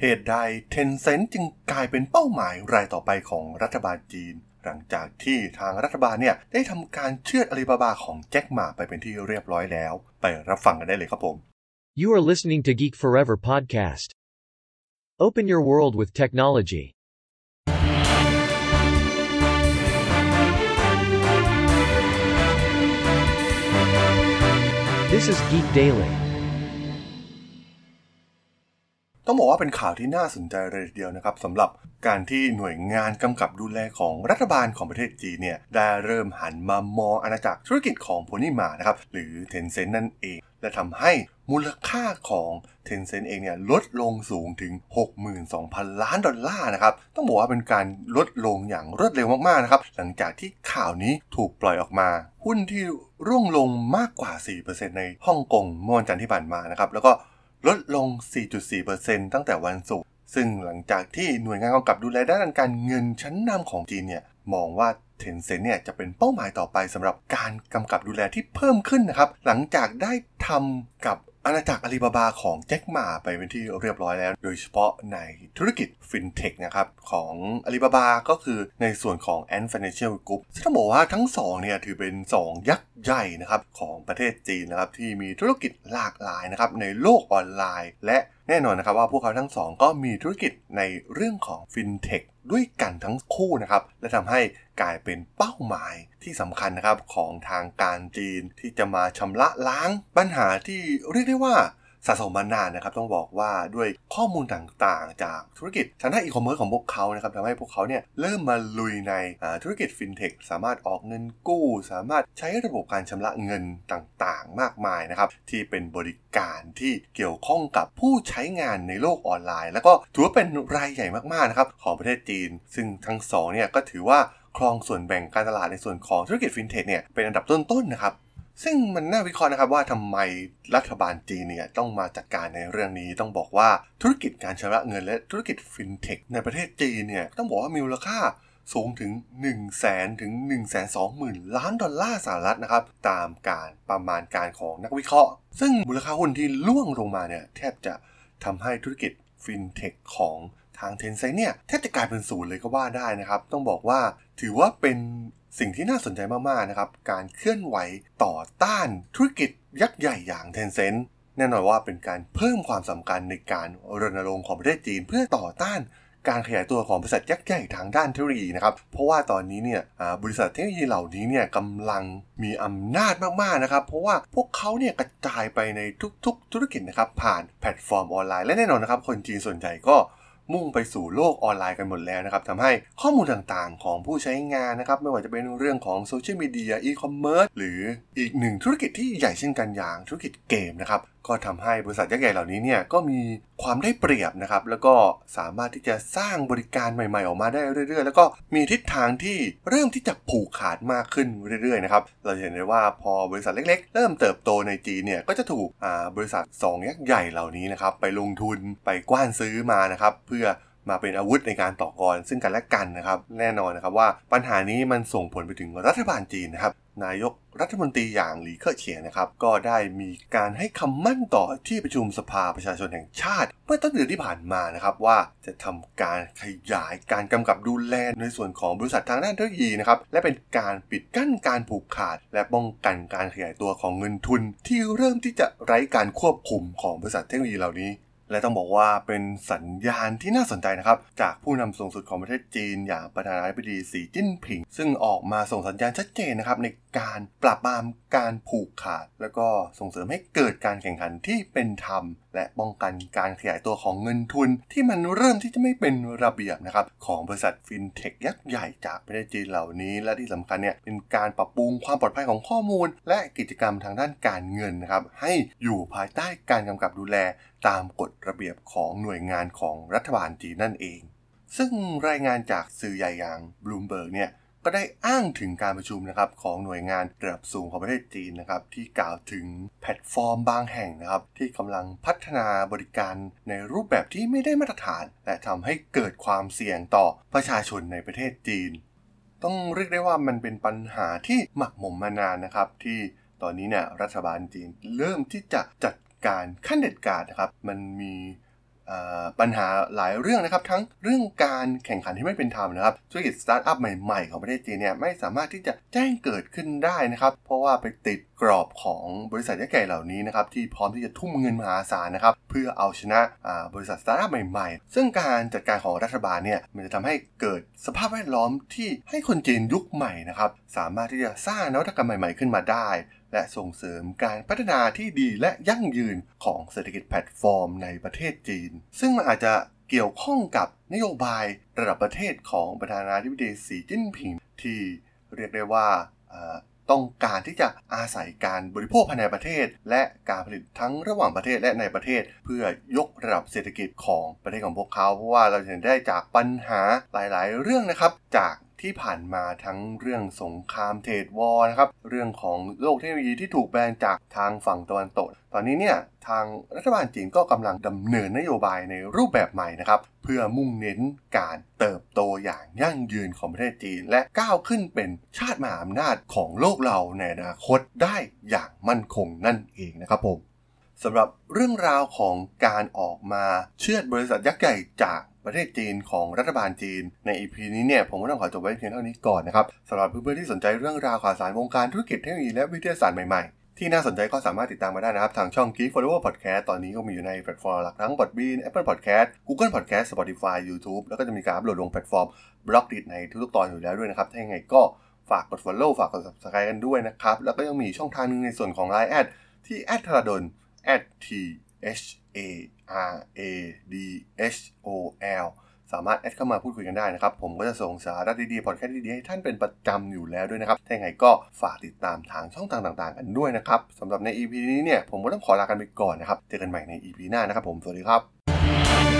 เหตุใด Tencent จึงกลายเป็นเป้าหมายรายต่อไปของรัฐบาลจีน หลังจากที่ทางรัฐบาลเนี่ยได้ทำการเชื่อดอาลีบาบาของแจ็คหมาไปเป็นที่เรียบร้อยแล้ว ไปรับฟังกันได้เลยครับผม You are listening to Geek Forever podcast. Open your world with technology. This is Geek Daily. ต้องบอกว่าเป็นข่าวที่น่าสนใจเลยทีเดียวนะครับสำหรับการที่หน่วยงานกำกับดูแลของรัฐบาลของประเทศจีนเนี่ยได้เริ่มหันมามองอาณาจักรธุรกิจของโพนี่มานะครับหรือ Tencent นั่นเอง และทำให้มูลค่าของ Tencent เองเนี่ยลดลงสูงถึง 62,000 ล้านดอลลาร์นะครับ ต้องบอกว่าเป็นการลดลงอย่างรวดเร็วมากๆนะครับ หลังจากที่ข่าวนี้ถูกปล่อยออกมา หุ้นที่ร่วงลงมากกว่า 4%ในฮ่องกงเมื่อวันจันทร์ที่ผ่านมานะครับ แล้วก็ ลดลง 4.4%ตั้งแต่วันศุกร์ ซึ่งหลังจากที่หน่วยงานกำกับดูแลด้านการเงินชั้นนำของจีนเนี่ย มองว่าเทนเซ็นเนี่ยจะเป็นเป้าหมายต่อไปสำหรับการกำกับดูแลที่เพิ่มขึ้นนะครับ หลังจากได้ทำกับ อาณาจักรอาลีบาบาของแจ็คหมาไปเป็นที่เรียบร้อยแล้ว โดยเฉพาะในธุรกิจฟินเทคนะครับของอาลีบาบาก็คือในส่วนของ Ant Financial Group ซึ่งต้องบอกว่าทั้งสองเนี่ยถือเป็น 2 ยักษ์ใหญ่นะครับของประเทศจีนนะครับที่มีธุรกิจหลากหลายนะครับในโลกออนไลน์ และแน่นอนนะครับว่าพวกเขาทั้งสองก็มีธุรกิจในเรื่องของฟินเทค ด้วยกันทั้งคู่นะครับ และทำให้กลายเป็นเป้าหมายที่สำคัญนะครับของทางการจีนที่จะมาชำระล้างปัญหาที่เรียกได้ว่า สะสมมานานนะครับต้องบอกว่าด้วยข้อมูลต่างๆ จากธุรกิจทางด้านอีคอมเมิร์ซของพวกเขานะครับทำให้พวกเขาเนี่ยเริ่มมาลุยในธุรกิจฟินเทคสามารถออกเงินกู้ สามารถใช้ระบบการชำระเงินต่างๆ มากมายนะครับที่เป็นบริการที่เกี่ยวข้องกับผู้ใช้งานในโลกออนไลน์ แล้วก็ถือว่าเป็นรายใหญ่มากๆนะครับของประเทศจีน ซึ่งทั้งสองเนี่ยก็ถือว่าครองส่วนแบ่งการตลาดในส่วนของธุรกิจฟินเทคเนี่ยเป็นอันดับต้นๆนะครับ ซึ่งมันน่าวิเคราะห์นะครับว่าทำไมรัฐบาลจีนเนี่ยต้องมาจัดการในเรื่องนี้ต้องบอกว่าธุรกิจการชำระเงินและธุรกิจฟินเทคในประเทศจีนเนี่ยต้องบอกว่ามีมูลค่าสูงถึง 1 0 0 0 0แสนถึง 1 2 0 0 0 0 ล้านดอลลาร์สหรัฐนะครับ ตามการประมาณการของนักวิเคราะห์ ซึ่งมูลค่าหุ้นที่ร่วงลงมาเนี่ยแทบจะทำให้ธุรกิจฟินเทคของทาง Tencent เนี่ยแทบจะกลายเป็นศูนย์เลยก็ว่าได้นะครับ ต้องบอกว่าถือว่าเป็น สิ่งที่น่าสนใจมากๆนะครับ การเคลื่อนไหวต่อต้านธุรกิจยักษ์ใหญ่อย่าง Tencent แน่นอนว่าเป็นการเพิ่มความสำคัญในการรณรงค์ของประเทศจีน เพื่อต่อต้านการขยายตัวของบริษัทยักษ์ใหญ่ทางด้านเทคโนโลยีนะครับ เพราะว่าตอนนี้เนี่ยบริษัทเทคโนโลยีเหล่านี้เนี่ยกำลังมีอำนาจมากๆนะครับ เพราะว่าพวกเขาเนี่ยกระจายไปในทุกๆ ธุรกิจนะครับผ่านแพลตฟอร์มออนไลน์และแน่นอนนะครับ คนจีนส่วนใหญ่ก็ มุ่งไปสู่โลกออนไลน์กันหมดแล้วนะครับทำให้ข้อมูลต่างๆ ของผู้ใช้งานนะครับ ไม่ว่าจะเป็นเรื่องของโซเชียลมีเดียอีคอมเมิร์ซหรืออีกหนึ่งธุรกิจที่ใหญ่เช่นกันอย่างธุรกิจเกมนะครับ ก็ทำให้บริษัทยักษ์ใหญ่เหล่านี้เนี่ยก็มีความได้เปรียบนะครับ แล้วก็สามารถที่จะสร้างบริการใหม่ๆ ออกมาได้เรื่อยๆ แล้วก็มีทิศทางที่เริ่มที่จะผูกขาดมากขึ้นเรื่อยๆนะครับเราเห็นได้ว่าพอบริษัทเล็ก ๆ เริ่มเติบโตในจีนเนี่ยก็จะถูกบริษัท2ยักษ์ใหญ่เหล่านี้นะครับไปลงทุนไปกว้านซื้อมานะครับเพื่อมาเป็นอาวุธในการต่อกรซึ่งกันและกันนะครับ แน่นอนนะครับว่าปัญหานี้มันส่งผลไปถึงรัฐบาลจีนนะครับ นายกรัฐมนตรีอย่างหลีเค่อเฉียงนะครับ ก็ได้มีการให้คำมั่นต่อที่ประชุมสภาประชาชนแห่งชาติ เมื่อต้นเดือนที่ผ่านมานะครับว่าจะทำการขยายการกำกับดูแลในส่วนของบริษัททางด้านเทคโนโลยีนะครับและเป็นการปิดกั้นการผูกขาด และป้องกันการขยายตัวของเงินทุน ที่เริ่มที่จะไร้การควบคุมของบริษัทเทคโนโลยีเหล่านี้ และต้องบอกว่าเป็นสัญญาณที่น่าสนใจนะครับ จากผู้นำสูงสุดของประเทศจีน อย่างประธานาธิบดีสีจิ้นผิง ซึ่งออกมาส่งสัญญาณชัดเจนนะครับในการปราบปรามการผูกขาด แล้วก็ส่งเสริมให้เกิดการแข่งขันที่เป็นธรรมและป้องกันการขยายตัวของเงินทุน ที่มันเริ่มที่จะไม่เป็นระเบียบนะครับของบริษัทฟินเทคยักษ์ใหญ่จากประเทศจีนเหล่านี้ และที่สำคัญเนี่ยเป็นการปรับปรุงความปลอดภัยของข้อมูล และกิจกรรมทางด้านการเงินนะครับให้อยู่ภายใต้การกำกับดูแลตามกฎระเบียบของหน่วยงานของรัฐบาลจีนนั่นเอง ซึ่งรายงานจากสื่อใหญ่อย่างบลูมเบิร์กเนี่ย ก็ได้อ้างถึงการประชุมนะครับของหน่วยงานระดับสูงของประเทศจีนนะครับที่กล่าวถึงแพลตฟอร์มบางแห่งนะครับที่กำลังพัฒนาบริการในรูปแบบที่ไม่ได้มาตรฐาน และทำให้เกิดความเสี่ยงต่อประชาชนในประเทศจีน ต้องเรียกได้ว่ามันเป็นปัญหาที่หมักหมมมานานนะครับที่ตอนนี้เนี่ยรัฐบาลจีนเริ่มที่จะจัดการขั้นเด็ดขาดนะครับมันมี ปัญหาหลายเรื่องนะครับ ทั้งเรื่องการแข่งขันที่ไม่เป็นธรรมนะครับธุรกิจสตาร์ทอัพใหม่ๆ ของประเทศจีนเนี่ยไม่สามารถที่จะแจ้งเกิดขึ้นได้นะครับ เพราะว่าไปติด กรอบของบริษัทยักษ์ใหญ่เหล่านี้นะครับที่พร้อมที่จะทุ่มเงินมหาศาลนะครับเพื่อเอาชนะบริษัทสตาร์ทอัพใหม่ๆ ซึ่งการจัดการของรัฐบาลเนี่ยมันจะทำให้เกิดสภาพแวดล้อมที่ให้คนจีนยุคใหม่นะครับสามารถที่จะสร้างนวัตกรรมใหม่ๆขึ้นมาได้ และส่งเสริมการพัฒนาที่ดีและยั่งยืนของเศรษฐกิจแพลตฟอร์ม ในประเทศจีน ซึ่งมันอาจจะเกี่ยวข้องกับนโยบายระดับประเทศของประธานาธิบดีสีจิ้นผิงที่เรียกได้ว่า ต้องการที่จะอาศัยการบริโภคภายในประเทศ และการผลิตทั้งระหว่างประเทศและในประเทศ เพื่อยกระดับเศรษฐกิจของประเทศของพวกเขา เพราะว่าเราเห็นได้จากปัญหาหลาย ๆ เรื่องนะครับจาก ที่ผ่านมาทั้งเรื่องสงครามเทรดวอร์นะครับ เรื่องของโลกเทคโนโลยีที่ถูกแบนจากทางฝั่งตะวันตก ตอนนี้เนี่ยทางรัฐบาลจีนก็กำลังดำเนินนโยบายในรูปแบบใหม่นะครับ เพื่อมุ่งเน้นการเติบโตอย่างยั่งยืนของประเทศจีน และก้าวขึ้นเป็นชาติมหาอำนาจของโลกเราในอนาคตได้อย่างมั่นคงนั่นเองนะครับผมสำหรับเรื่องราวของการออกมาเชือดบริษัทยักษ์ใหญ่จาก ประเทศจีนของรัฐบาลจีน ใน EP นี้เนี่ยผมก็ต้องขอจบไว้เพียงเท่านี้ก่อนนะครับสำหรับเพื่อนๆที่สนใจเรื่องราวข่าวสารวงการธุรกิจเทคโนโลยีและวิทยาศาสตร์ใหม่ๆ ที่น่าสนใจก็สามารถติดตามมาได้นะครับ ทางช่อง Geek Forever Podcast ตอนนี้ก็มีอยู่ในแพลตฟอร์มหลักทั้ง Podbean Apple Podcast Google Podcast Spotify YouTube แล้วก็จะมีการอัปโหลดลงแพลตฟอร์ม Blockdit ในทุกๆตอนอยู่แล้วด้วยนะครับถ้าอย่างไรก็ฝากกด follow ฝากกด subscribe กันด้วยนะครับแล้วก็ยังมีช่องทางนึงในส่วนของ Line addที่แอดธราดล t h a r a d h o l สามารถแอดเข้ามาพูดคุยกันได้นะครับ ผมก็จะส่งสาระดีๆพอดแคสต์ดีๆให้ท่านเป็นประจำอยู่แล้วด้วยนะครับ ถ้าอย่างไรก็ฝากติดตามทางช่องทางต่างๆ กันด้วยนะครับสำหรับใน EP นี้เนี่ยผมก็ต้องขอลากันไปก่อนนะครับ เจอกันใหม่ใน EP หน้านะครับผม สวัสดีครับ